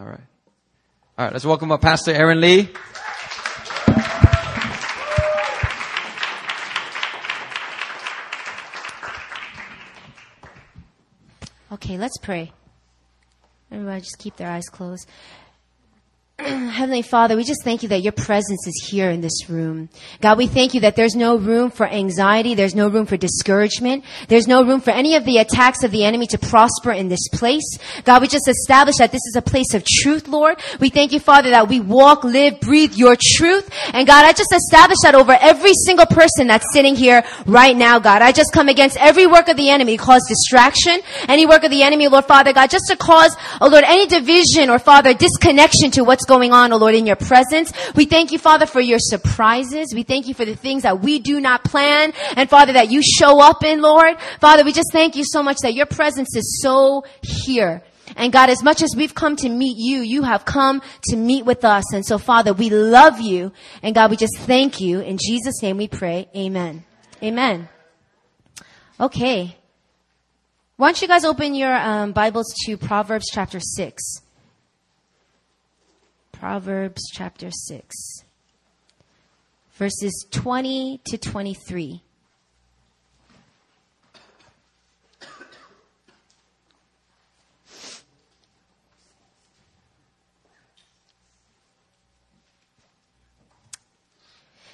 All right. All right, let's welcome up Pastor Erin Lee. Okay, let's pray. Everybody just keep their eyes closed. Heavenly Father, we just thank you that your presence is here in this room. God, we thank you that there's no room for anxiety. There's no room for discouragement. There's no room for any of the attacks of the enemy to prosper in this place. God, we just establish that this is a place of truth, Lord. We thank you, Father, that we walk, live, breathe your truth. And God, I just establish that over every single person that's sitting here right now, God. I just come against every work of the enemy, cause distraction, any work of the enemy, Lord Father God, just to cause, oh Lord, any division or Father, disconnection to what's going on, oh Lord, in your presence. We thank you, Father, for your surprises. We thank you for the things that we do not plan. And Father, that you show up in, Lord. Father, we just thank you so much that your presence is so here. And God, as much as we've come to meet you, you have come to meet with us. And so, Father, we love you. And God, we just thank you. In Jesus' name we pray. Amen. Amen. Okay. Why don't you guys open your um, Bibles to Proverbs chapter 6. Proverbs chapter 6, verses 20 to 23.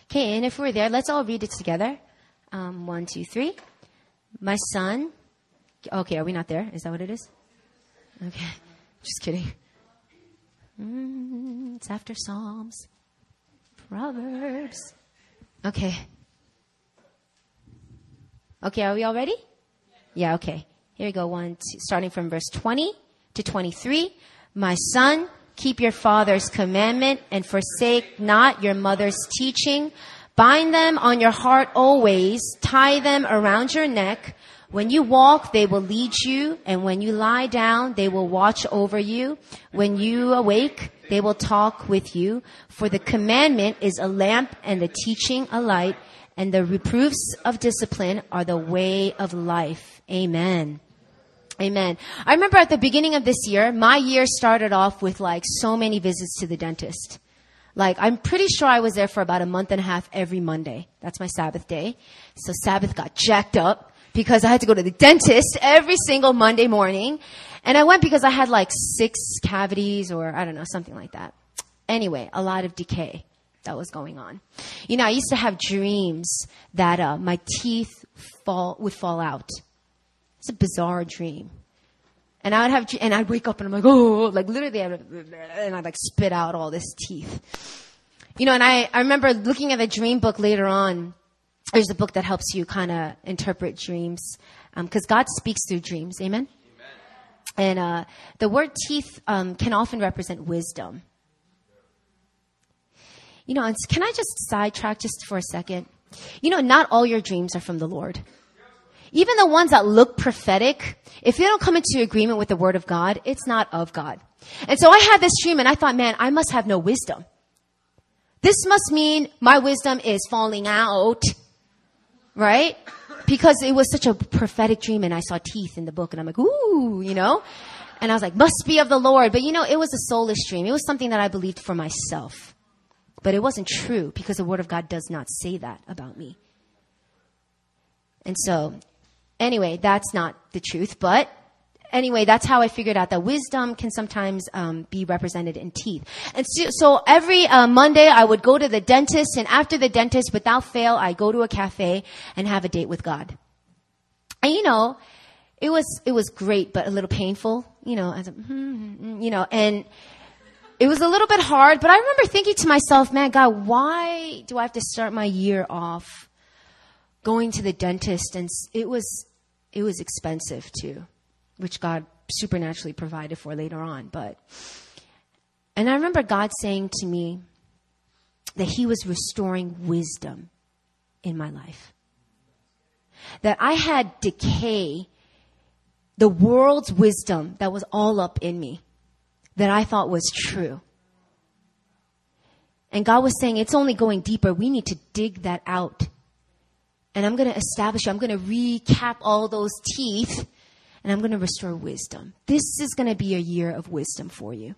Okay, and if we're there, let's all read it together. Um, one, two, three. My son. Okay, are we not there? Is that what it is? Okay, just kidding. Mm, after Psalms, Proverbs. Okay. Okay, are we all ready? Yeah, okay. Here we go. One, two, starting from verse 20 to 23. My son, keep your father's commandment and forsake not your mother's teaching. Bind them on your heart always. Tie them around your neck. When you walk, they will lead you, and when you lie down, they will watch over you. When you awake, they will talk with you. For the commandment is a lamp and the teaching a light, and the reproofs of discipline are the way of life. Amen. Amen. I remember at the beginning of this year, my year started off with like so many visits to the dentist. Like, I'm pretty sure I was there for about a month and a half every Monday. That's my Sabbath day. So Sabbath got jacked up because I had to go to the dentist every single Monday morning. And I went because I had like six cavities or I don't know, something like that. Anyway, a lot of decay that was going on. You know, I used to have dreams that uh, my teeth fall would fall out. It's a bizarre dream. And I would have, and I'd wake up and I'm like, oh, like literally, and I'd like spit out all this teeth. You know, and I, I remember looking at the dream book later on there's a book that helps you kind of interpret dreams because um, God speaks through dreams. Amen. Amen. And uh, the word teeth um, can often represent wisdom. You know, can I just sidetrack just for a second? You know, not all your dreams are from the Lord. Even the ones that look prophetic, if they don't come into agreement with the word of God, it's not of God. And so I had this dream and I thought, man, I must have no wisdom. This must mean my wisdom is falling out right? Because it was such a prophetic dream and I saw teeth in the book and I'm like, ooh, you know? And I was like, must be of the Lord. But you know, it was a soulless dream. It was something that I believed for myself. But it wasn't true because the Word of God does not say that about me. And so, anyway, that's not the truth, but anyway, that's how I figured out that wisdom can sometimes um, be represented in teeth. And so, so every uh, Monday, I would go to the dentist, and after the dentist, without fail, I go to a cafe and have a date with God. And you know, it was it was great, but a little painful. You know, as a, mm-hmm, you know, and it was a little bit hard. But I remember thinking to myself, "Man, God, why do I have to start my year off going to the dentist?" And it was it was expensive too which God supernaturally provided for later on. But, and I remember God saying to me that He was restoring wisdom in my life. That I had decay, the world's wisdom that was all up in me, that I thought was true. And God was saying, it's only going deeper. We need to dig that out. And I'm going to establish, I'm going to recap all those teeth and I'm going to restore wisdom. This is going to be a year of wisdom for you.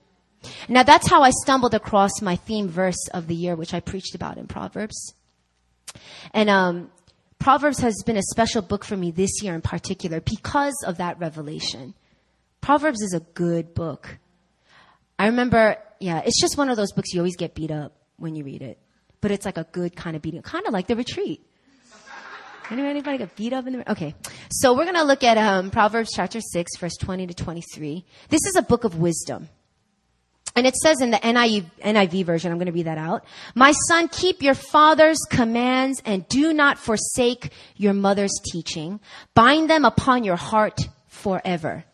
Now that's how I stumbled across my theme verse of the year, which I preached about in Proverbs. And um, Proverbs has been a special book for me this year in particular because of that revelation. Proverbs is a good book. I remember, yeah, it's just one of those books you always get beat up when you read it, but it's like a good kind of beating, kind of like the retreat. Anybody, get beat up in the, okay. So we're going to look at, um, Proverbs chapter 6, verse 20 to 23. This is a book of wisdom. And it says in the NIV, NIV version, I'm going to read that out. My son, keep your father's commands and do not forsake your mother's teaching. Bind them upon your heart forever.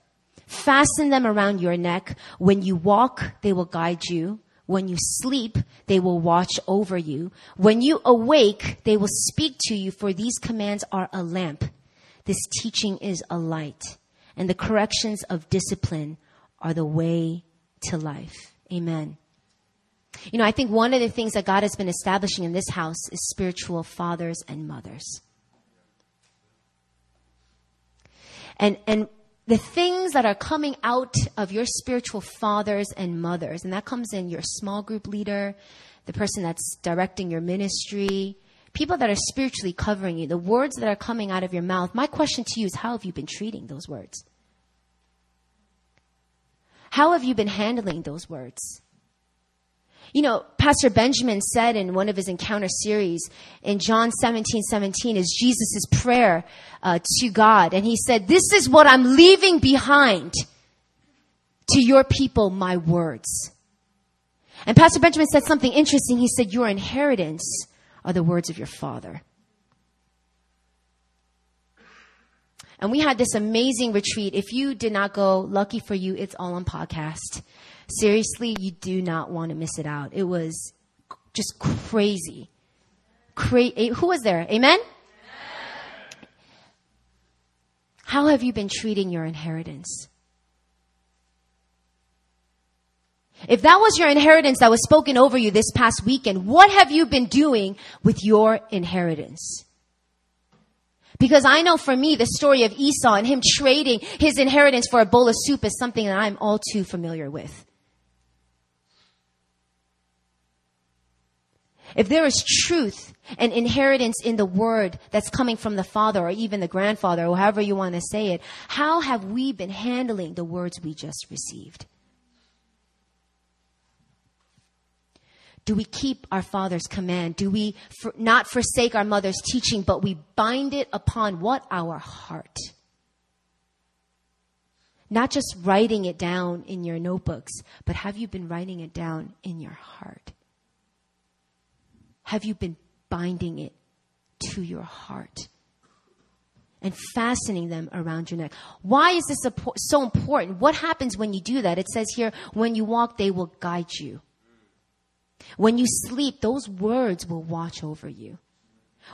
Fasten them around your neck. When you walk, they will guide you. When you sleep, they will watch over you. When you awake, they will speak to you, for these commands are a lamp. This teaching is a light, and the corrections of discipline are the way to life. Amen. You know, I think one of the things that God has been establishing in this house is spiritual fathers and mothers. And, and the things that are coming out of your spiritual fathers and mothers, and that comes in your small group leader, the person that's directing your ministry, people that are spiritually covering you, the words that are coming out of your mouth. My question to you is how have you been treating those words? How have you been handling those words? You know, Pastor Benjamin said in one of his encounter series in John 17, 17 is Jesus' prayer uh, to God. And he said, this is what I'm leaving behind to your people, my words. And Pastor Benjamin said something interesting. He said, your inheritance are the words of your father. And we had this amazing retreat. If you did not go, lucky for you, it's all on podcast. Seriously, you do not want to miss it out. It was just crazy. Cra- eh, who was there? Amen? Amen? How have you been treating your inheritance? If that was your inheritance that was spoken over you this past weekend, what have you been doing with your inheritance? Because I know for me, the story of Esau and him trading his inheritance for a bowl of soup is something that I'm all too familiar with. If there is truth and inheritance in the word that's coming from the father or even the grandfather or however you want to say it, how have we been handling the words we just received? Do we keep our father's command? Do we for, not forsake our mother's teaching, but we bind it upon what? Our heart. Not just writing it down in your notebooks, but have you been writing it down in your heart? Have you been binding it to your heart? and fastening them around your neck. Why is this so important? What happens when you do that? It says here, when you walk, they will guide you. When you sleep, those words will watch over you.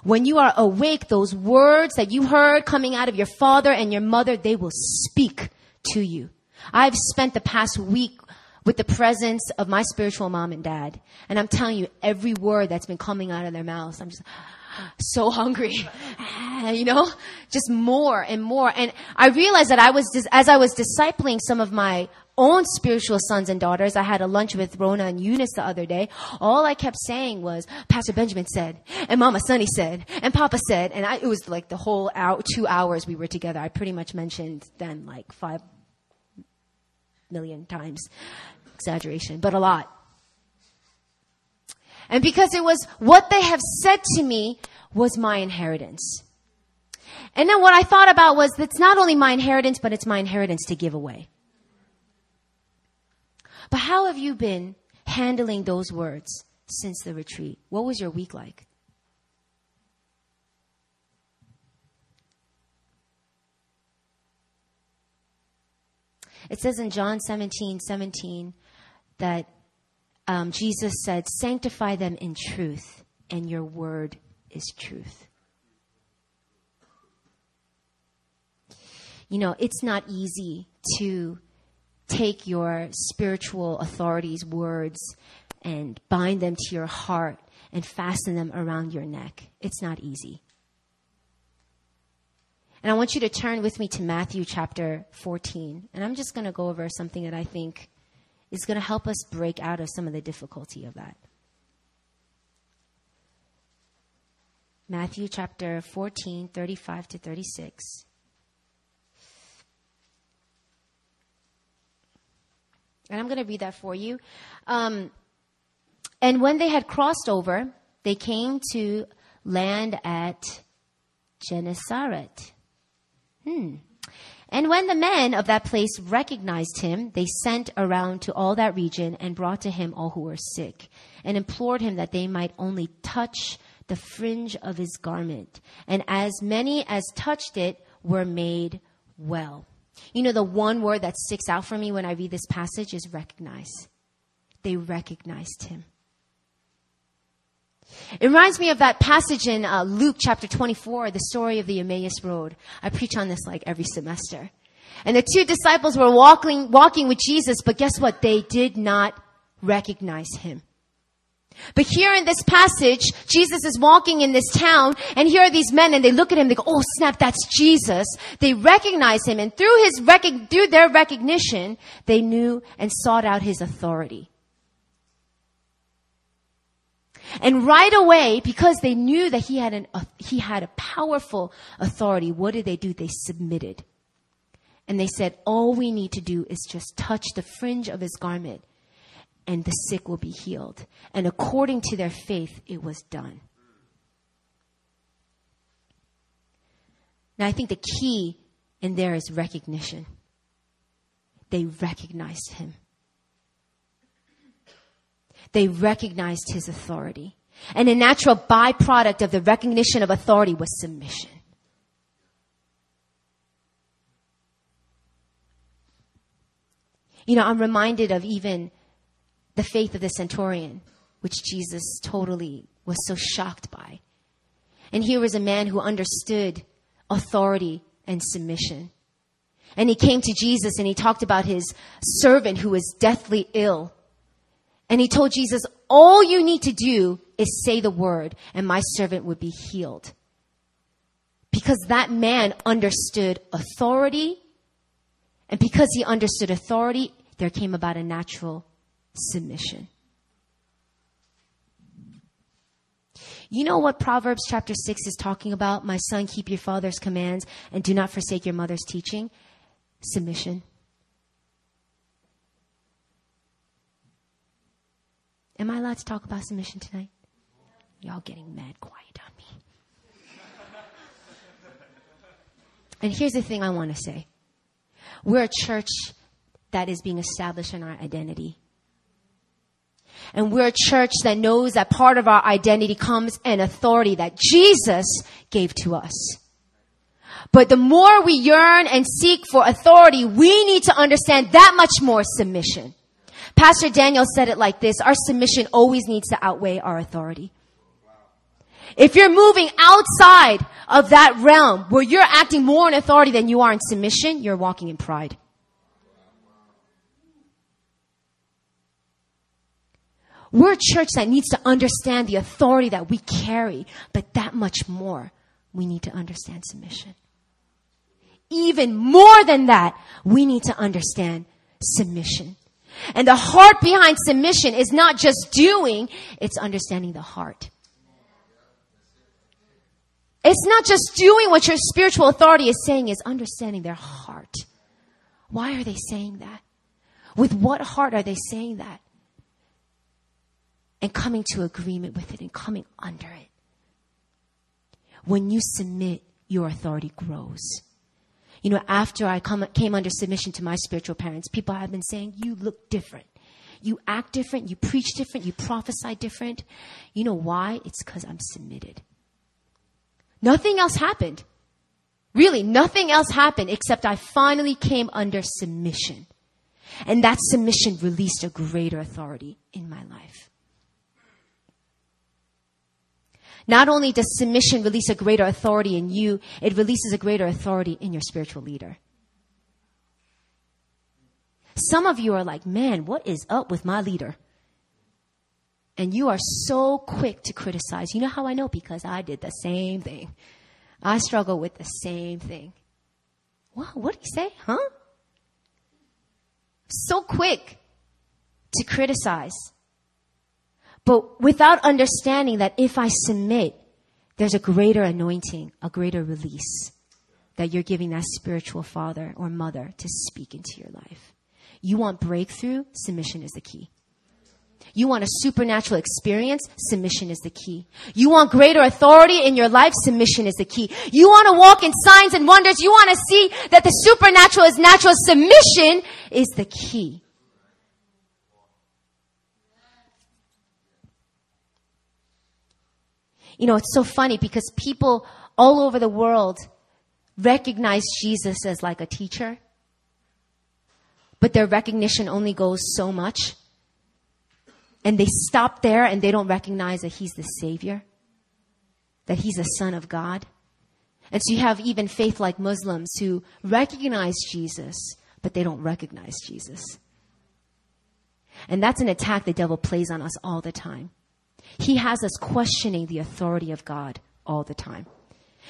When you are awake, those words that you heard coming out of your father and your mother, they will speak to you. I've spent the past week with the presence of my spiritual mom and dad. And I'm telling you, every word that's been coming out of their mouths, I'm just so hungry. you know, just more and more. And I realized that I was, as I was discipling some of my own spiritual sons and daughters, I had a lunch with Rona and Eunice the other day. All I kept saying was, Pastor Benjamin said, and Mama Sunny said, and Papa said, and I, it was like the whole hour, two hours we were together. I pretty much mentioned then like five million times. Exaggeration, but a lot. And because it was what they have said to me was my inheritance. And then what I thought about was it's not only my inheritance, but it's my inheritance to give away. But how have you been handling those words since the retreat? What was your week like? It says in John 17, 17 that um, Jesus said, Sanctify them in truth, and your word is truth. You know, it's not easy to take your spiritual authorities' words and bind them to your heart and fasten them around your neck. It's not easy. And I want you to turn with me to Matthew chapter 14. And I'm just going to go over something that I think is going to help us break out of some of the difficulty of that. Matthew chapter 14, 35 to 36. And I'm going to read that for you. Um, and when they had crossed over, they came to land at Gennesaret. Hmm. And when the men of that place recognized him, they sent around to all that region and brought to him all who were sick, and implored him that they might only touch the fringe of his garment. And as many as touched it were made well. You know, the one word that sticks out for me when I read this passage is recognize. They recognized him. It reminds me of that passage in uh, Luke chapter 24, the story of the Emmaus Road. I preach on this like every semester. And the two disciples were walking, walking with Jesus, but guess what? They did not recognize him. But here in this passage, Jesus is walking in this town, and here are these men, and they look at him, they go, oh snap, that's Jesus. They recognize him, and through his, rec- through their recognition, they knew and sought out his authority. And right away, because they knew that he had an, uh, he had a powerful authority, what did they do? They submitted. And they said, all we need to do is just touch the fringe of his garment and the sick will be healed. And according to their faith, it was done. Now, I think the key in there is recognition. They recognized him. They recognized his authority. And a natural byproduct of the recognition of authority was submission. You know, I'm reminded of even the faith of the centurion, which Jesus totally was so shocked by. And here was a man who understood authority and submission. And he came to Jesus and he talked about his servant who was deathly ill. And he told Jesus, all you need to do is say the word and my servant would be healed. Because that man understood authority. And because he understood authority, there came about a natural submission. You know what Proverbs chapter 6 is talking about? My son, keep your father's commands and do not forsake your mother's teaching. Submission. Am I allowed to talk about submission tonight? Y'all getting mad quiet on me. and here's the thing I want to say. We're a church that is being established in our identity. And we're a church that knows that part of our identity comes in authority that Jesus gave to us. But the more we yearn and seek for authority, we need to understand that much more submission. Pastor Daniel said it like this, our submission always needs to outweigh our authority. If you're moving outside of that realm where you're acting more in authority than you are in submission, you're walking in pride. We're a church that needs to understand the authority that we carry, but that much more, we need to understand submission. Even more than that, we need to understand submission. And the heart behind submission is not just doing, it's understanding the heart. It's not just doing what your spiritual authority is saying, it's understanding their heart. Why are they saying that? With what heart are they saying that? and coming to agreement with it and coming under it. When you submit, your authority grows. You know, after I come, came under submission to my spiritual parents, people have been saying, you look different. You act different. You preach different. You prophesy different. You know why? It's because I'm submitted. Nothing else happened. Really, nothing else happened except I finally came under submission. And that submission released a greater authority in my life. Not only does submission release a greater authority in you, it releases a greater authority in your spiritual leader. Some of you are like, man, what is up with my leader? And you are so quick to criticize. You know how I know? Because I did the same thing. I struggle with the same thing. What? What did he say? Huh? So quick to criticize. But without understanding that if I submit, there's a greater anointing, a greater release that you're giving that spiritual father or mother to speak into your life. You want breakthrough? Submission is the key. You want a supernatural experience? Submission is the key. You want greater authority in your life? Submission is the key. You want to walk in signs and wonders? You want to see that the supernatural is natural? Submission is the key. You know, it's so funny because people all over the world recognize Jesus as like a teacher, but their recognition only goes so much. And they stop there and they don't recognize that he's the Savior, that he's a Son of God. And so you have even faith like Muslims who recognize Jesus, but they don't recognize Jesus. And that's an attack the devil plays on us all the time. He has us questioning the authority of God all the time.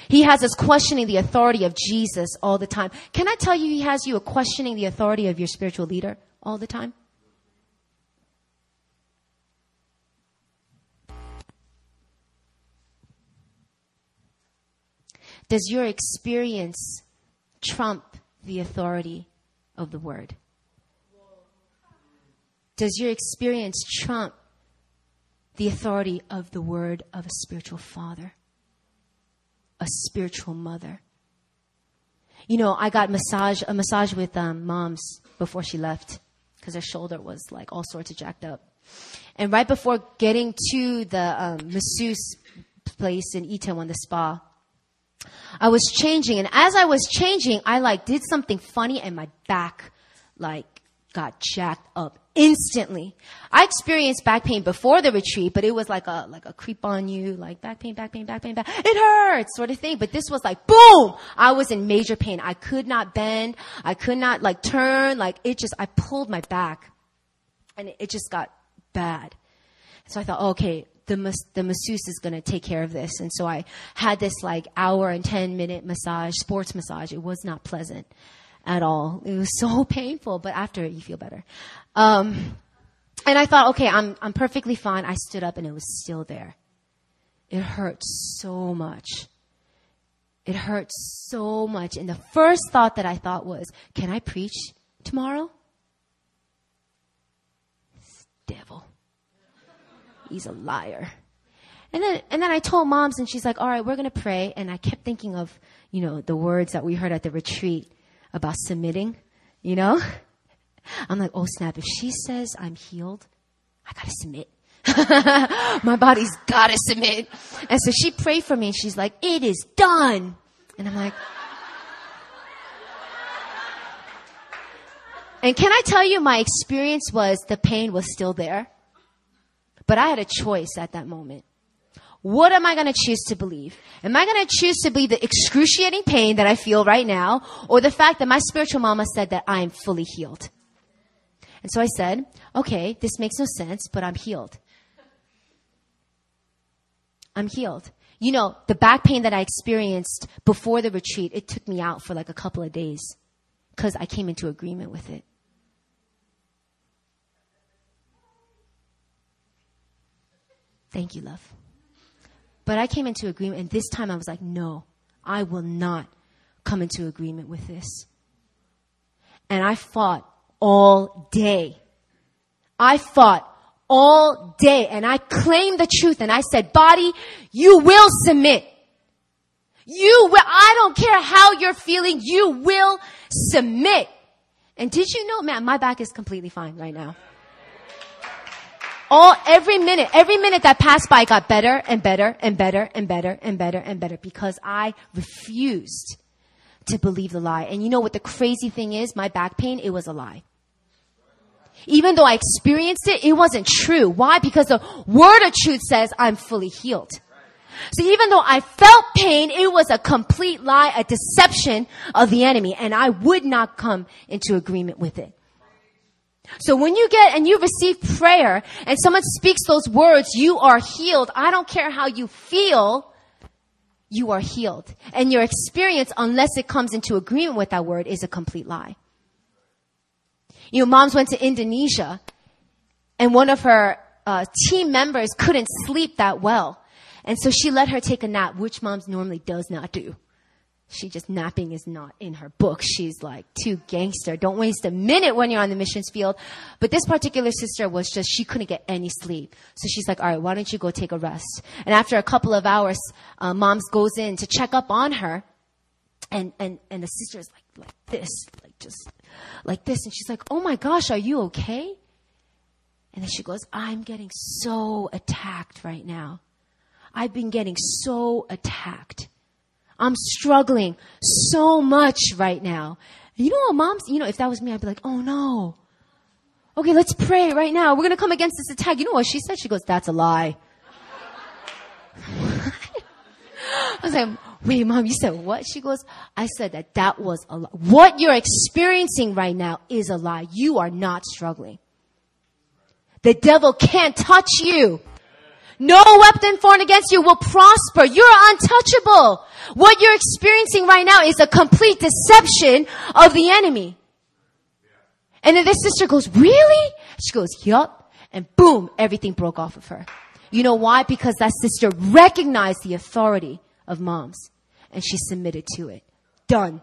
He has us questioning the authority of Jesus all the time. Can I tell you, he has you questioning the authority of your spiritual leader all the time? Does your experience trump the authority of the word? Does your experience trump the authority of the word of a spiritual father, a spiritual mother? You know, I got massage a massage with um, moms before she left because her shoulder was like all sorts of jacked up. And right before getting to the um, masseuse place in Itaewon, the spa, I was changing, and as I was changing, I like did something funny, and my back like got jacked up instantly. I experienced back pain before the retreat, but it was like a like a creep on you, like back pain, back pain, back pain, back. It hurts, sort of thing. But this was like boom! I was in major pain. I could not bend. I could not like turn. Like it just, I pulled my back, and it, just got bad. So I thought, okay, the, mas- the masseuse is going to take care of this. And so I had this like hour and 10 minute massage, sports massage. It was not pleasant at all. It was so painful, but after it, you feel better. Um, and I thought, okay, I'm, I'm perfectly fine. I stood up and it was still there. It hurt so much. It hurt so much. And the first thought that I thought was, can I preach tomorrow? devil. He's a liar. And then, and then I told moms and she's like, all right, we're going to pray. And I kept thinking of, you know, the words that we heard at the retreat about submitting, you know? I'm like, oh snap, if she says I'm healed, I gotta submit. My body's gotta submit. And so she prayed for me and she's like, it is done. And I'm like, and can I tell you my experience was the pain was still there? But I had a choice at that moment. What am I going to choose to believe? Am I going to choose to believe the excruciating pain that I feel right now or the fact that my spiritual mama said that I am fully healed? And so I said, okay, this makes no sense, but I'm healed. I'm healed. You know, the back pain that I experienced before the retreat, it took me out for like a couple of days because I came into agreement with it. Thank you, love. But I came into agreement, and this time I was like, no, I will not come into agreement with this. And I fought all day. I fought all day, and I claimed the truth, and I said, body, you will submit. You will, I don't care how you're feeling, you will submit. And did you know, man, my back is completely fine right now all every minute, every minute that passed by got better and better and better and better and better and better because I refused to believe the lie. And you know what the crazy thing is? My back pain, it was a lie. Even though I experienced it, it wasn't true. Why? Because the word of truth says I'm fully healed. So even though I felt pain, it was a complete lie, a deception of the enemy, and I would not come into agreement with it. So when you get and you receive prayer and someone speaks those words, you are healed. I don't care how you feel, you are healed. And your experience, unless it comes into agreement with that word, is a complete lie. You know, moms went to Indonesia and one of her uh, team members couldn't sleep that well. And so she let her take a nap, which moms normally does not do. She just napping is not in her book. She's like too gangster. Don't waste a minute when you're on the missions field. But this particular sister was just, she couldn't get any sleep. So she's like, all right, why don't you go take a rest? And after a couple of hours, uh, moms goes in to check up on her. And, and, and the sister is like, like this, like just like this. And she's like, oh my gosh, are you okay? And then she goes, I'm getting so attacked right now. I've been getting so attacked. I'm struggling so much right now. You know what, moms, you know, if that was me, I'd be like, oh no. Okay, let's pray right now. We're going to come against this attack. You know what she said? She goes, that's a lie. I was like, wait, mom, you said what? She goes, I said that that was a lie. What you're experiencing right now is a lie. You are not struggling. The devil can't touch you. No weapon formed against you will prosper. You're untouchable. What you're experiencing right now is a complete deception of the enemy. And then this sister goes, really? She goes, yup. And boom, everything broke off of her. You know why? Because that sister recognized the authority of moms and she submitted to it. Done.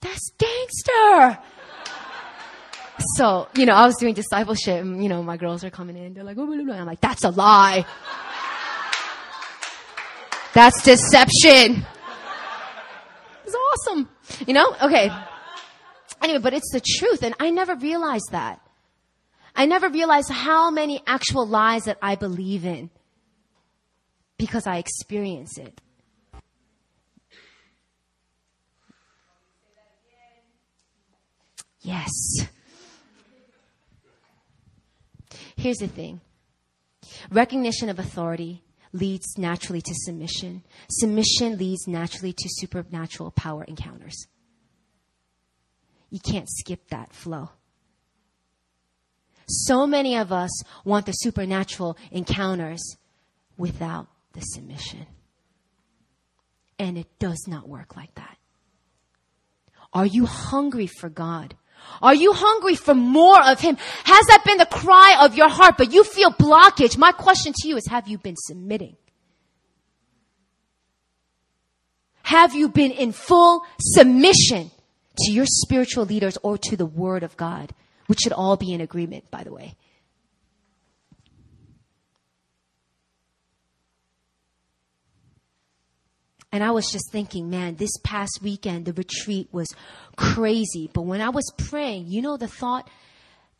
That's gangster. So, you know, I was doing discipleship and, you know, my girls are coming in. They're like, blah, blah. I'm like, that's a lie. That's deception. It's awesome. You know? Okay. Anyway, but it's the truth and I never realized that. I never realized how many actual lies that I believe in because I experience it. Yes. Here's the thing. Recognition of authority leads naturally to submission. Submission leads naturally to supernatural power encounters. You can't skip that flow. So many of us want the supernatural encounters without the submission. And it does not work like that. Are you hungry for God? Are you hungry for more of Him? Has that been the cry of your heart, but you feel blockage? My question to you is, have you been submitting? Have you been in full submission to your spiritual leaders or to the Word of God? Which should all be in agreement, by the way. And I was just thinking, man, this past weekend, the retreat was crazy. But when I was praying, you know, the thought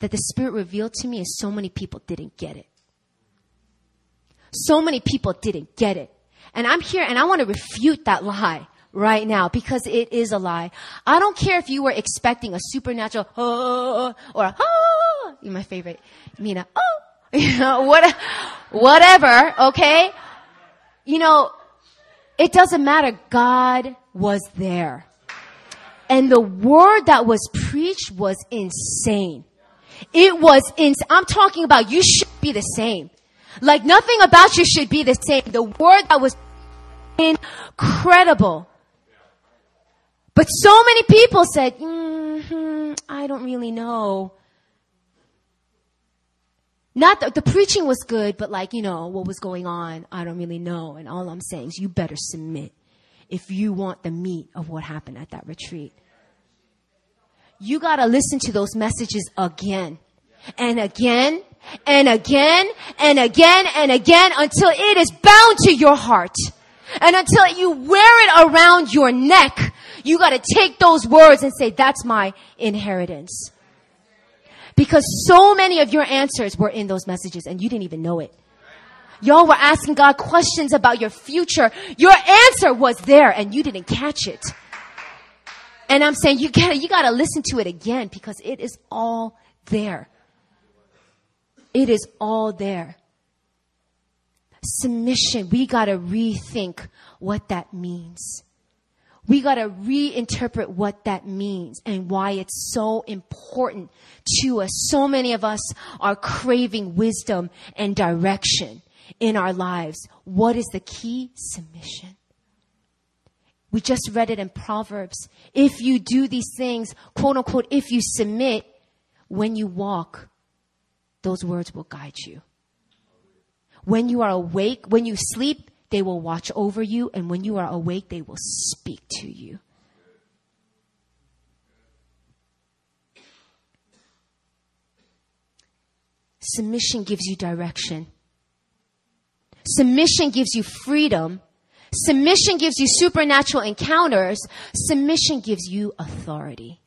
that the Spirit revealed to me is so many people didn't get it. So many people didn't get it. And I'm here and I want to refute that lie right now because it is a lie. I don't care if you were expecting a supernatural, oh, or oh, you're my favorite, Mina, oh, you know, what, whatever, okay? You know, it doesn't matter. God was there. And the word that was preached was insane. It was insane. I'm talking about you should be the same. Like nothing about you should be the same. The word that was incredible. But so many people said, mm-hmm, I don't really know. Not that the preaching was good, but like, you know, what was going on, I don't really know. And all I'm saying is you better submit if you want the meat of what happened at that retreat. You gotta listen to those messages again and again and again and again and again until it is bound to your heart. And until you wear it around your neck, you gotta take those words and say, that's my inheritance. Because so many of your answers were in those messages and you didn't even know it. Y'all were asking God questions about your future. Your answer was there and you didn't catch it. And I'm saying you gotta, you gotta listen to it again because it is all there. It is all there. Submission. We gotta rethink what that means we got to reinterpret what that means and why it's so important to us. So many of us are craving wisdom and direction in our lives. What is the key? Submission. We just read it in Proverbs. If you do these things, quote unquote, if you submit, when you walk, those words will guide you. When you are awake, when you sleep, they will watch over you. And when you are awake, they will speak to you. Submission gives you direction. Submission gives you freedom. Submission gives you supernatural encounters. Submission gives you authority.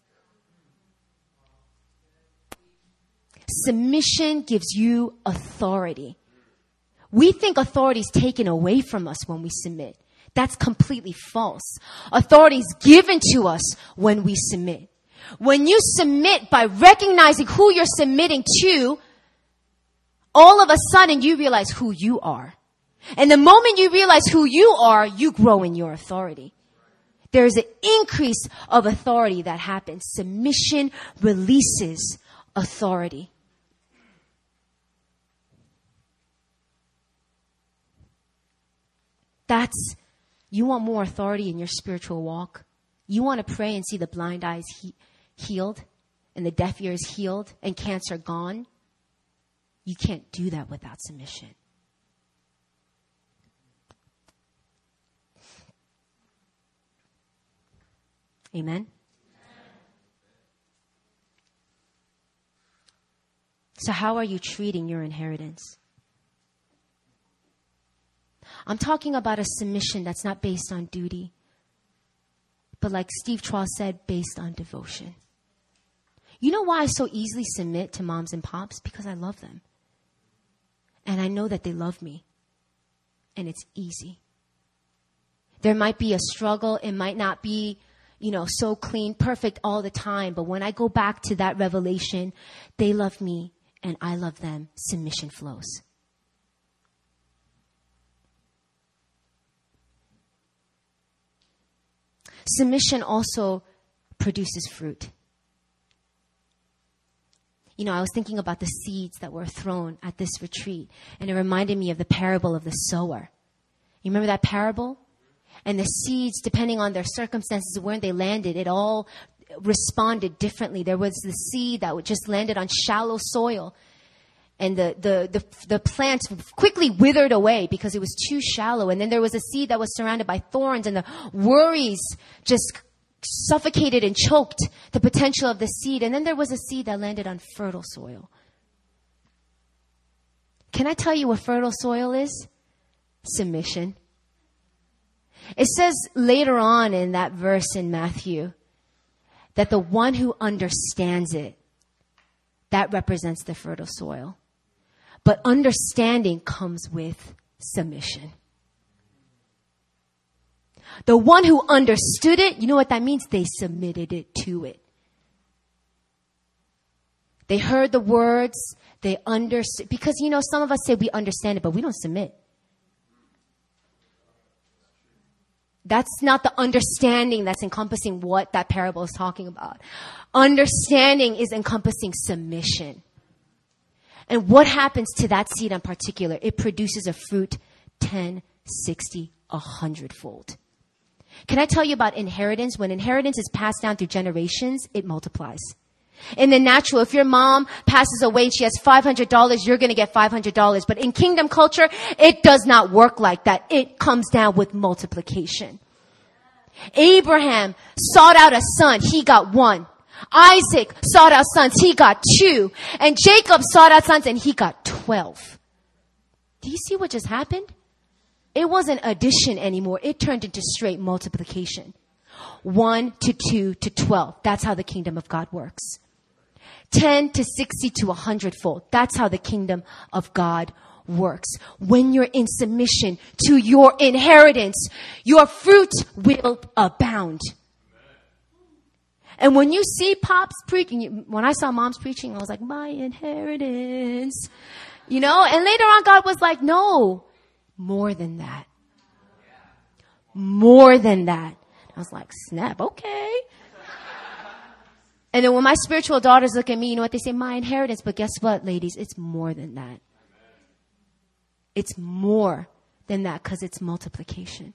Submission gives you authority. We think authority is taken away from us when we submit. That's completely false. Authority is given to us when we submit. When you submit by recognizing who you're submitting to, all of a sudden you realize who you are. And the moment you realize who you are, you grow in your authority. There's an increase of authority that happens. Submission releases authority. That's, you want more authority in your spiritual walk. You want to pray and see the blind eyes he, healed and the deaf ears healed and cancer gone. You can't do that without submission. Amen. So, how are you treating your inheritance? I'm talking about a submission that's not based on duty, but like Steve Tross said, based on devotion. You know why I so easily submit to moms and pops? Because I love them. And I know that they love me. And it's easy. There might be a struggle. It might not be, you know, so clean, perfect all the time. But when I go back to that revelation, they love me and I love them. Submission flows. Submission also produces fruit. You know, I was thinking about the seeds that were thrown at this retreat, and it reminded me of the parable of the sower. You remember that parable? And the seeds, depending on their circumstances, where they landed, it all responded differently. There was the seed that just landed on shallow soil, and the, the, the, the plant quickly withered away because it was too shallow. And then there was a seed that was surrounded by thorns, and the worries just suffocated and choked the potential of the seed. And then there was a seed that landed on fertile soil. Can I tell you what fertile soil is? Submission. It says later on in that verse in Matthew that the one who understands it, that represents the fertile soil. But understanding comes with submission. The one who understood it, you know what that means? They submitted it to it. They heard the words, they understood, because you know, some of us say we understand it, but we don't submit. That's not the understanding that's encompassing what that parable is talking about. Understanding is encompassing submission. And what happens to that seed in particular? It produces a fruit 10, 60, 100 fold. Can I tell you about inheritance? When inheritance is passed down through generations, it multiplies. In the natural, if your mom passes away and she has $500, you're gonna get $500. But in kingdom culture, it does not work like that. It comes down with multiplication. Abraham sought out a son. He got one. Isaac sought out sons. He got two. And Jacob sought out sons and he got 12. Do you see what just happened? It wasn't addition anymore. It turned into straight multiplication. One to two to 12. That's how the kingdom of God works. 10 to 60 to 100 fold. That's how the kingdom of God works. When you're in submission to your inheritance, your fruit will abound. And when you see pops preaching, when I saw moms preaching, I was like, my inheritance. You know, and later on God was like, no, more than that. More than that. I was like, snap, okay. And then when my spiritual daughters look at me, you know what they say? My inheritance. But guess what, ladies? It's more than that. It's more than that because it's multiplication.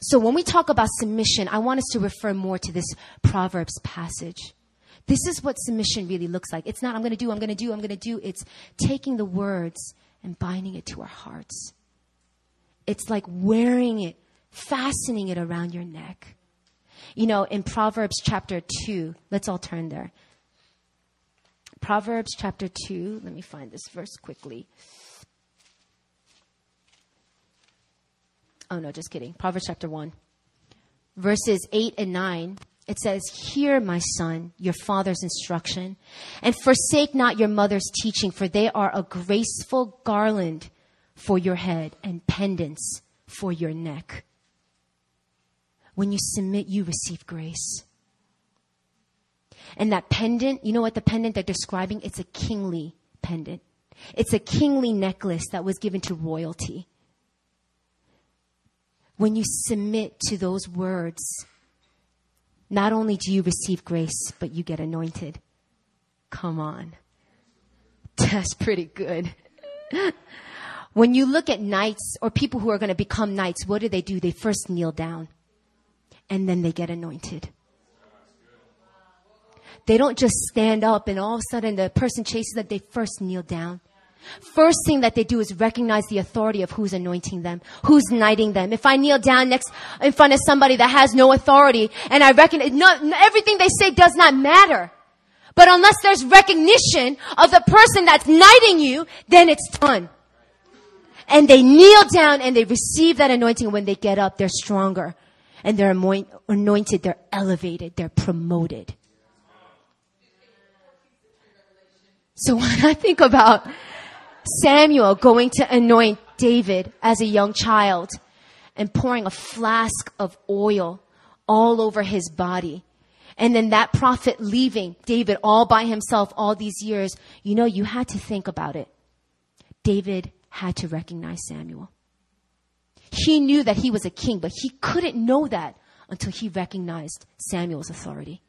So when we talk about submission, I want us to refer more to this Proverbs passage. This is what submission really looks like. It's not, I'm going to do, I'm going to do, I'm going to do. It's taking the words and binding it to our hearts. It's like wearing it, fastening it around your neck. You know, in Proverbs chapter 2, let's all turn there. Proverbs chapter 2, let me find this verse quickly. Oh no, just kidding. Proverbs chapter 1, verses 8 and 9. It says, Hear, my son, your father's instruction, and forsake not your mother's teaching, for they are a graceful garland for your head and pendants for your neck. When you submit, you receive grace. And that pendant, you know what the pendant they're describing? It's a kingly pendant. It's a kingly necklace that was given to royalty. When you submit to those words, not only do you receive grace, but you get anointed. Come on. That's pretty good. when you look at knights or people who are going to become knights, what do they do? They first kneel down and then they get anointed. They don't just stand up and all of a sudden the person chases them. They first kneel down. First thing that they do is recognize the authority of who's anointing them, who's knighting them. If I kneel down next in front of somebody that has no authority and I recognize, not, everything they say does not matter. But unless there's recognition of the person that's knighting you, then it's done. And they kneel down and they receive that anointing. When they get up, they're stronger and they're anointed, they're elevated, they're promoted. So when I think about Samuel going to anoint David as a young child and pouring a flask of oil all over his body. And then that prophet leaving David all by himself all these years, you know, you had to think about it. David had to recognize Samuel. He knew that he was a king, but he couldn't know that until he recognized Samuel's authority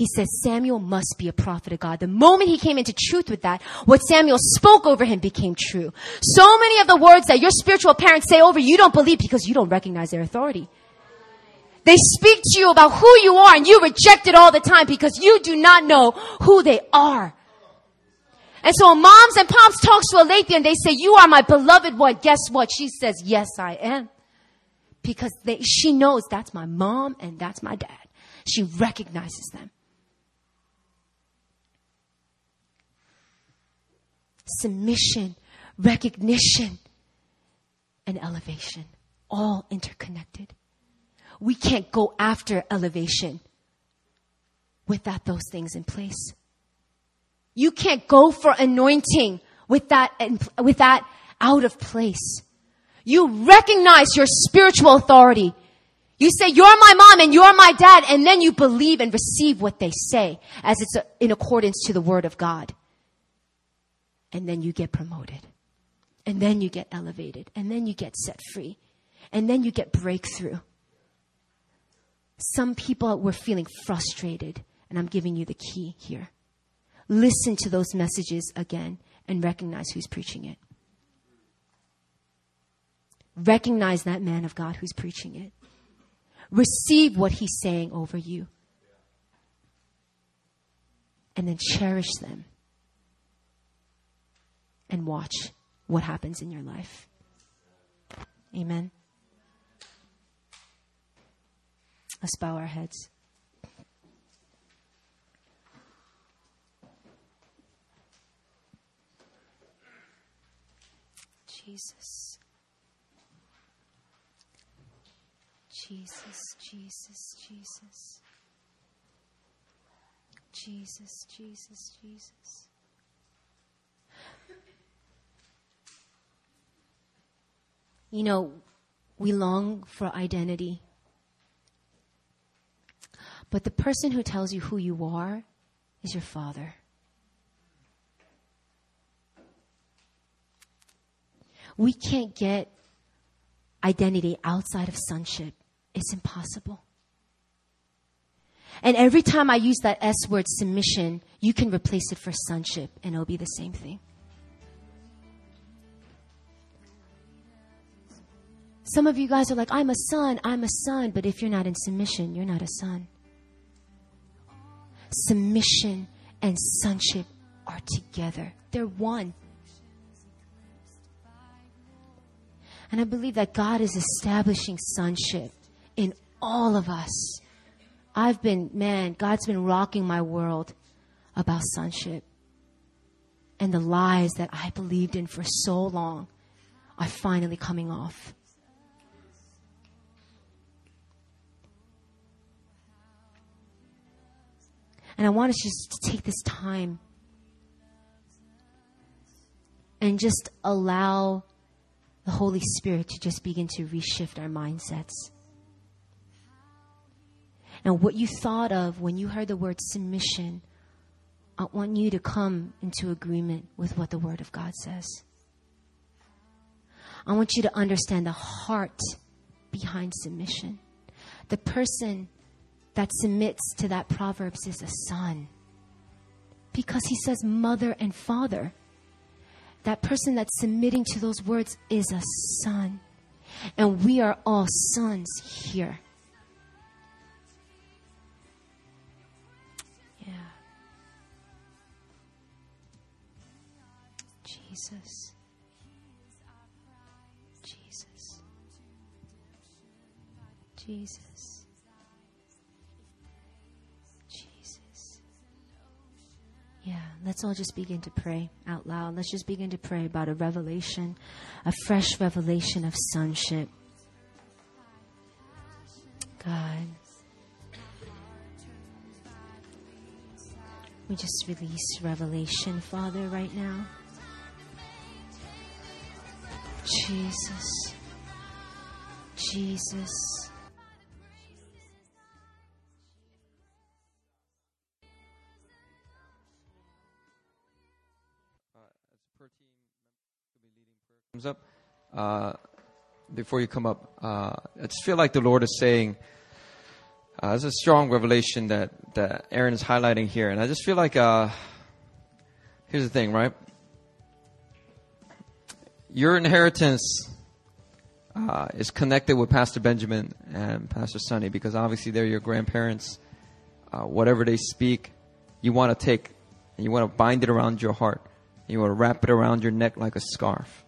he says Samuel must be a prophet of God. The moment he came into truth with that, what Samuel spoke over him became true. So many of the words that your spiritual parents say over you, don't believe because you don't recognize their authority. They speak to you about who you are and you reject it all the time because you do not know who they are. And so moms and pops talks to a lady and they say, you are my beloved one. Guess what? She says, yes, I am. Because they, she knows that's my mom and that's my dad. She recognizes them. Submission, recognition, and elevation. All interconnected. We can't go after elevation without those things in place. You can't go for anointing with that, with that out of place. You recognize your spiritual authority. You say, you're my mom and you're my dad, and then you believe and receive what they say as it's in accordance to the word of God and then you get promoted. And then you get elevated. And then you get set free. And then you get breakthrough. Some people were feeling frustrated, and I'm giving you the key here. Listen to those messages again and recognize who's preaching it. Recognize that man of God who's preaching it. Receive what he's saying over you. And then cherish them and watch what happens in your life. Amen. Let's bow our heads. Jesus. Jesus, Jesus, Jesus. Jesus, Jesus, Jesus. You know, we long for identity. But the person who tells you who you are is your father. We can't get identity outside of sonship. It's impossible. And every time I use that S word submission, you can replace it for sonship and it'll be the same thing. Some of you guys are like, I'm a son, I'm a son, but if you're not in submission, you're not a son. submission and sonship are together. They're one. And I believe that God is establishing sonship in all of us. I've been, man, God's been rocking my world about sonship. And the lies that I believed in for so long are finally coming off. And I want us just to take this time and just allow the Holy Spirit to just begin to reshift our mindsets. And what you thought of when you heard the word submission, I want you to come into agreement with what the Word of God says. I want you to understand the heart behind submission. The person that submits to that Proverbs is a son. Because he says mother and father. That person that's submitting to those words is a son. And we are all sons here. Yeah. Jesus. Jesus. Jesus. Yeah, let's all just begin to pray out loud. Let's just begin to pray about a revelation, a fresh revelation of sonship. God. We just release revelation, Father, right now. Jesus. Jesus. Comes up. Uh, before you come up, uh, I just feel like the Lord is saying, uh, there's a strong revelation that, that Erin is highlighting here. And I just feel like, uh, here's the thing, right? Your inheritance uh, is connected with Pastor Benjamin and Pastor Sonny because obviously they're your grandparents. Uh, whatever they speak, you want to take and you want to bind it around your heart. and You want to wrap it around your neck like a scarf.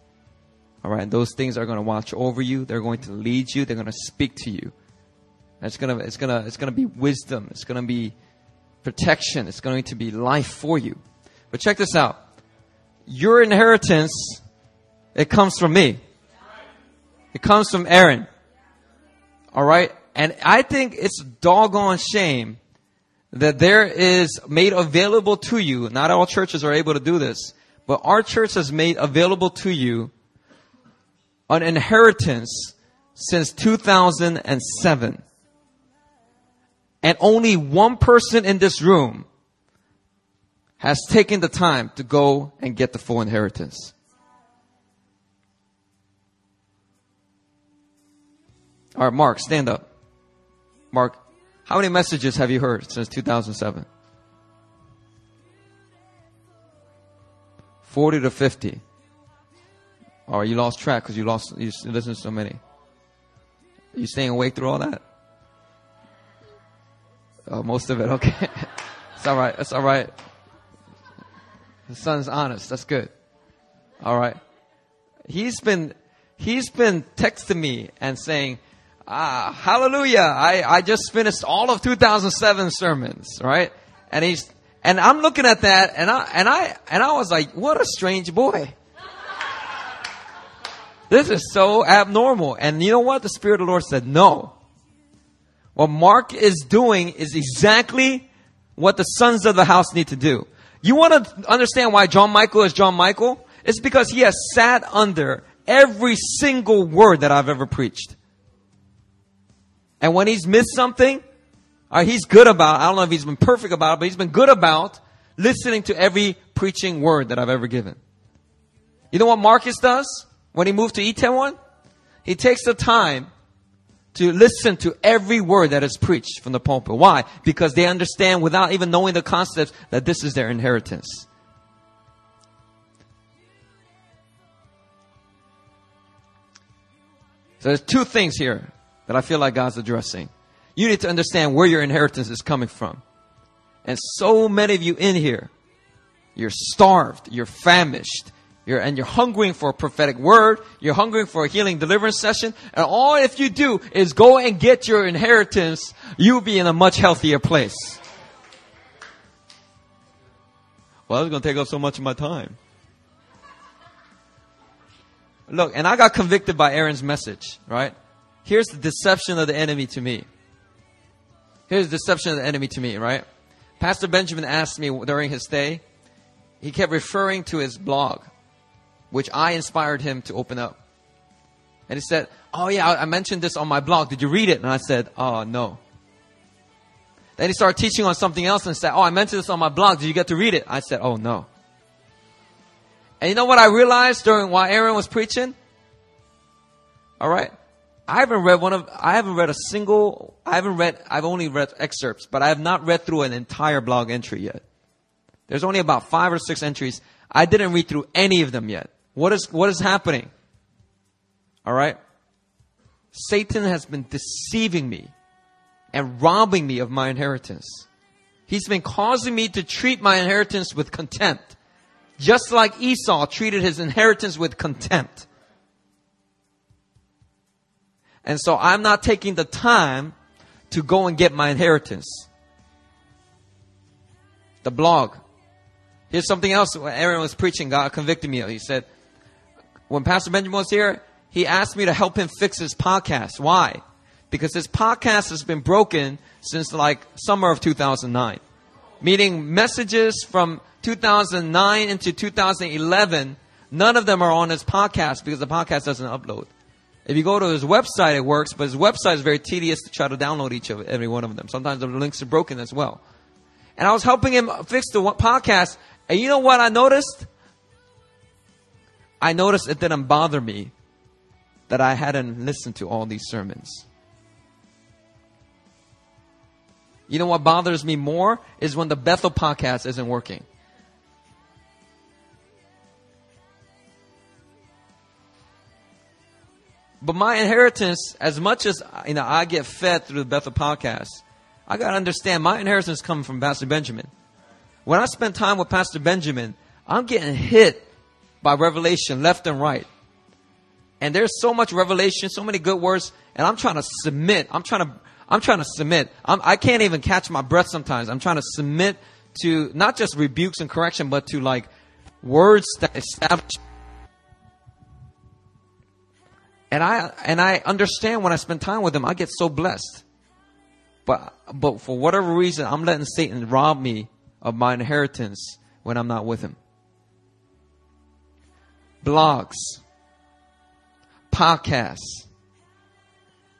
All right, those things are going to watch over you. They're going to lead you. They're going to speak to you. It's gonna, it's gonna, it's gonna be wisdom. It's gonna be protection. It's going to be life for you. But check this out. Your inheritance, it comes from me. It comes from Erin. All right, and I think it's doggone shame that there is made available to you. Not all churches are able to do this, but our church has made available to you an inheritance since 2007. And only one person in this room has taken the time to go and get the full inheritance. All right, Mark, stand up. Mark, how many messages have you heard since 2007? 40 to 50. Or you lost track because you lost, you listened to so many. You staying awake through all that? Oh, most of it, okay. it's alright, it's alright. The son's honest, that's good. Alright. He's been, he's been texting me and saying, ah, hallelujah, I, I just finished all of 2007 sermons, right? And he's, and I'm looking at that and I, and I, and I was like, what a strange boy. This is so abnormal. And you know what? The Spirit of the Lord said, no. What Mark is doing is exactly what the sons of the house need to do. You want to understand why John Michael is John Michael? It's because he has sat under every single word that I've ever preached. And when he's missed something, or he's good about, I don't know if he's been perfect about it, but he's been good about listening to every preaching word that I've ever given. You know what Marcus does? When he moved to Itaewon, he takes the time to listen to every word that is preached from the pulpit. Why? Because they understand without even knowing the concepts that this is their inheritance. So there's two things here that I feel like God's addressing. You need to understand where your inheritance is coming from. And so many of you in here, you're starved, you're famished, you're, and you're hungering for a prophetic word, you're hungering for a healing deliverance session, and all if you do is go and get your inheritance, you'll be in a much healthier place. Well, it's going to take up so much of my time. Look, and I got convicted by Erin's message, right? Here's the deception of the enemy to me. Here's the deception of the enemy to me, right? Pastor Benjamin asked me during his stay, he kept referring to his blog, which I inspired him to open up. And he said, Oh yeah, I mentioned this on my blog. Did you read it? And I said, Oh no. Then he started teaching on something else and said, Oh, I mentioned this on my blog. Did you get to read it? I said, Oh no. And you know what I realized during while Erin was preaching? All right. I haven't read one of, I haven't read a single, I haven't read, I've only read excerpts, but I have not read through an entire blog entry yet. There's only about five or six entries. I didn't read through any of them yet. What is, what is happening? All right. Satan has been deceiving me and robbing me of my inheritance. He's been causing me to treat my inheritance with contempt. Just like Esau treated his inheritance with contempt. And so I'm not taking the time to go and get my inheritance. The blog. Here's something else Erin was preaching, God convicted me. He said, when Pastor Benjamin was here, he asked me to help him fix his podcast. Why? Because his podcast has been broken since like summer of 2009. Meaning messages from 2009 into 2011, none of them are on his podcast because the podcast doesn't upload. If you go to his website, it works, but his website is very tedious to try to download each of every one of them. Sometimes the links are broken as well. And I was helping him fix the podcast, and you know what I noticed? I noticed it didn't bother me that I hadn't listened to all these sermons. You know what bothers me more is when the Bethel podcast isn't working. But my inheritance, as much as you know, I get fed through the Bethel podcast, I gotta understand my inheritance comes from Pastor Benjamin. When I spend time with Pastor Benjamin, I'm getting hit by revelation left and right. And there's so much revelation, so many good words, and I'm trying to submit. I'm trying to, I'm trying to submit. I'm, I can not even catch my breath sometimes. I'm trying to submit to not just rebukes and correction, but to like words that establish and I and I understand when I spend time with him, I get so blessed. But but for whatever reason, I'm letting Satan rob me of my inheritance when I'm not with him. Blogs, podcasts,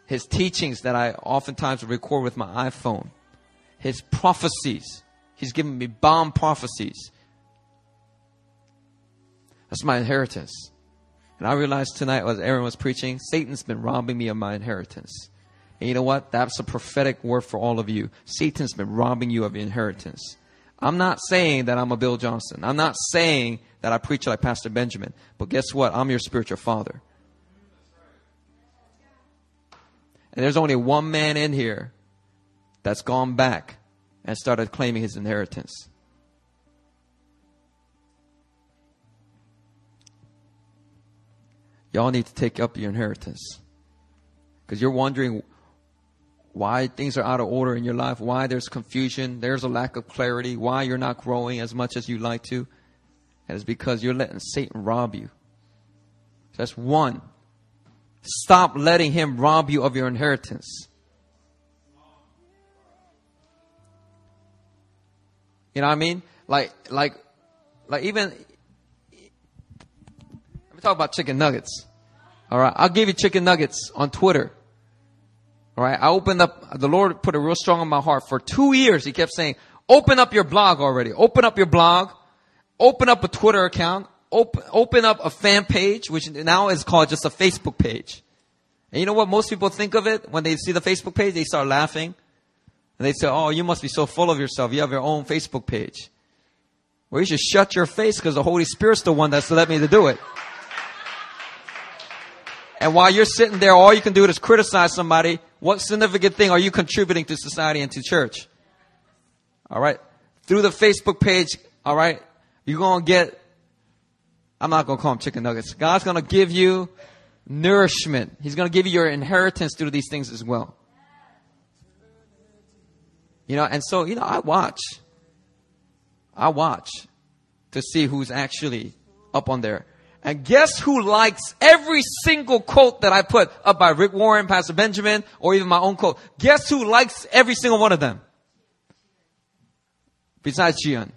his teachings that I oftentimes record with my iPhone, his prophecies. He's given me bomb prophecies. That's my inheritance. And I realized tonight, as Erin was preaching, Satan's been robbing me of my inheritance. And you know what? That's a prophetic word for all of you. Satan's been robbing you of your inheritance. I'm not saying that I'm a Bill Johnson. I'm not saying that I preach like Pastor Benjamin. But guess what? I'm your spiritual father. And there's only one man in here that's gone back and started claiming his inheritance. Y'all need to take up your inheritance. Because you're wondering why things are out of order in your life, why there's confusion, there's a lack of clarity, why you're not growing as much as you'd like to. And it's because you're letting Satan rob you. That's one. Stop letting him rob you of your inheritance. You know what I mean? Like, like, like even, let me talk about chicken nuggets. All right. I'll give you chicken nuggets on Twitter. All right. I opened up, the Lord put it real strong in my heart. For two years, He kept saying, open up your blog already. Open up your blog. Open up a Twitter account. Open, open up a fan page, which now is called just a Facebook page. And you know what most people think of it? When they see the Facebook page, they start laughing. And they say, oh, you must be so full of yourself. You have your own Facebook page. Well, you should shut your face because the Holy Spirit's the one that's let me to do it. And while you're sitting there, all you can do is criticize somebody. What significant thing are you contributing to society and to church? All right. through the Facebook page, all right, you're going to get, I'm not going to call them chicken nuggets. God's going to give you nourishment. He's going to give you your inheritance through these things as well. You know, and so, you know, I watch. I watch to see who's actually up on there. And guess who likes every single quote that I put up by Rick Warren, Pastor Benjamin, or even my own quote? Guess who likes every single one of them? Besides Jian.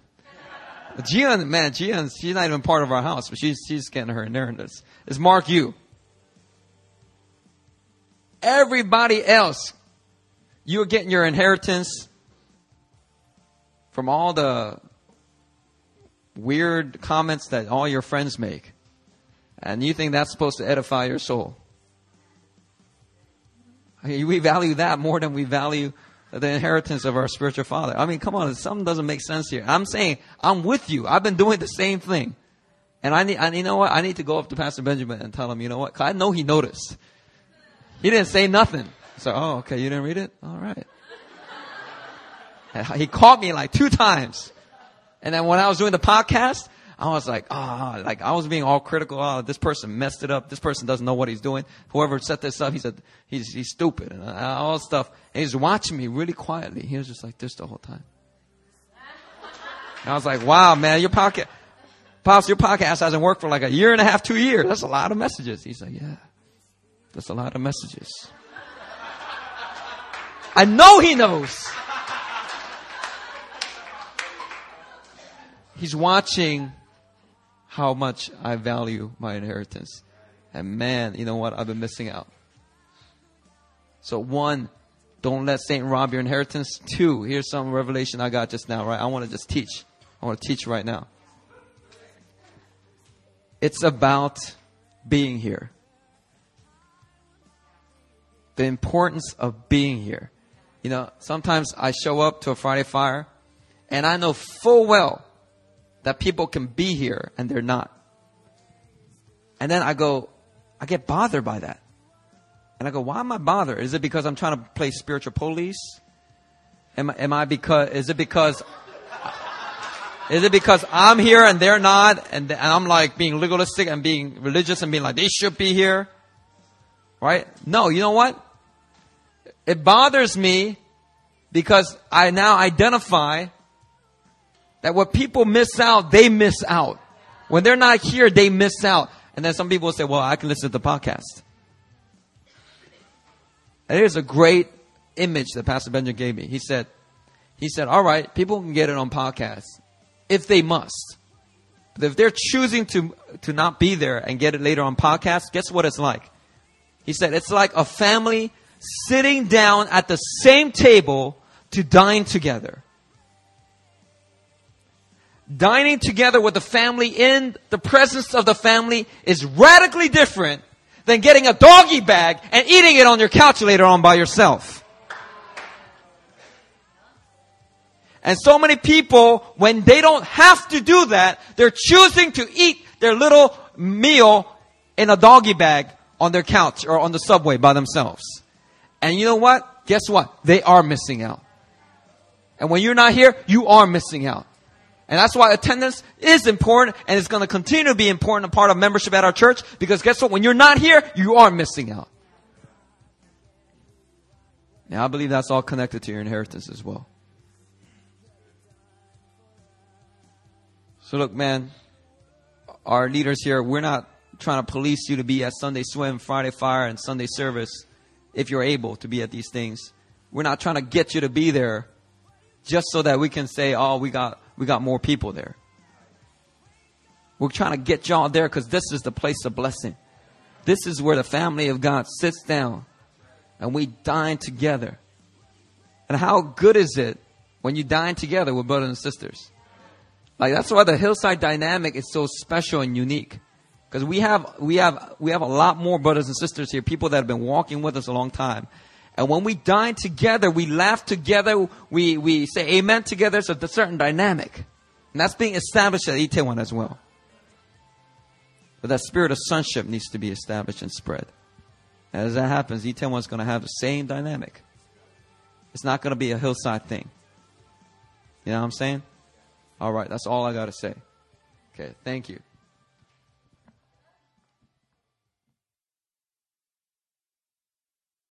Jian, man, Jian, she's not even part of our house, but she's, she's getting her inheritance. It's Mark you. Everybody else, you're getting your inheritance from all the weird comments that all your friends make. And you think that's supposed to edify your soul. We value that more than we value the inheritance of our spiritual father. I mean, come on, something doesn't make sense here. I'm saying, I'm with you. I've been doing the same thing. And I need, and you know what? I need to go up to Pastor Benjamin and tell him, you know what? I know he noticed. He didn't say nothing. So, oh, okay, you didn't read it? All right. He caught me like two times. And then when I was doing the podcast, I was like, ah, oh, like I was being all critical. Oh, this person messed it up. This person doesn't know what he's doing. Whoever set this up, he said he's he's stupid and all stuff. And he's watching me really quietly. He was just like this the whole time. And I was like, wow, man, your pocket, pops, your podcast hasn't worked for like a year and a half, two years. That's a lot of messages. He's like, yeah, that's a lot of messages. I know he knows. He's watching how much I value my inheritance. And man, you know what? I've been missing out. So one, don't let Satan rob your inheritance. Two, here's some revelation I got just now, right? I want to just teach. I want to teach right now. It's about being here. The importance of being here. You know, sometimes I show up to a Friday fire and I know full well that people can be here and they're not. And then I go, I get bothered by that. And I go, why am I bothered? Is it because I'm trying to play spiritual police? Am, am I because, is it because, is it because I'm here and they're not? And, and I'm like being legalistic and being religious and being like, they should be here? Right? No, you know what? It bothers me because I now identify that what people miss out, they miss out. When they're not here, they miss out. And then some people say, well, I can listen to the podcast. And here's a great image that Pastor Benjamin gave me. He said, he said, all right, people can get it on podcasts if they must. But if they're choosing to, to not be there and get it later on podcast, guess what it's like? He said, it's like a family sitting down at the same table to dine together dining together with the family in the presence of the family is radically different than getting a doggy bag and eating it on your couch later on by yourself. And so many people, when they don't have to do that, they're choosing to eat their little meal in a doggy bag on their couch or on the subway by themselves. And you know what? Guess what? They are missing out. And when you're not here, you are missing out. And that's why attendance is important and it's going to continue to be important a part of membership at our church because guess what? When you're not here, you are missing out. Now I believe that's all connected to your inheritance as well. So look, man, our leaders here, we're not trying to police you to be at Sunday swim, Friday fire, and Sunday service if you're able to be at these things. We're not trying to get you to be there just so that we can say, oh, we got we got more people there. We're trying to get y'all there because this is the place of blessing. This is where the family of God sits down and we dine together. And how good is it when you dine together with brothers and sisters? Like that's why the hillside dynamic is so special and unique. Because we have we have we have a lot more brothers and sisters here, people that have been walking with us a long time. And when we dine together, we laugh together, we, we say amen together, so there's a certain dynamic. And that's being established at Itaewon as well. But that spirit of sonship needs to be established and spread. And as that happens, Itaewon is going to have the same dynamic. It's not going to be a hillside thing. You know what I'm saying? All right, that's all I got to say. Okay, thank you.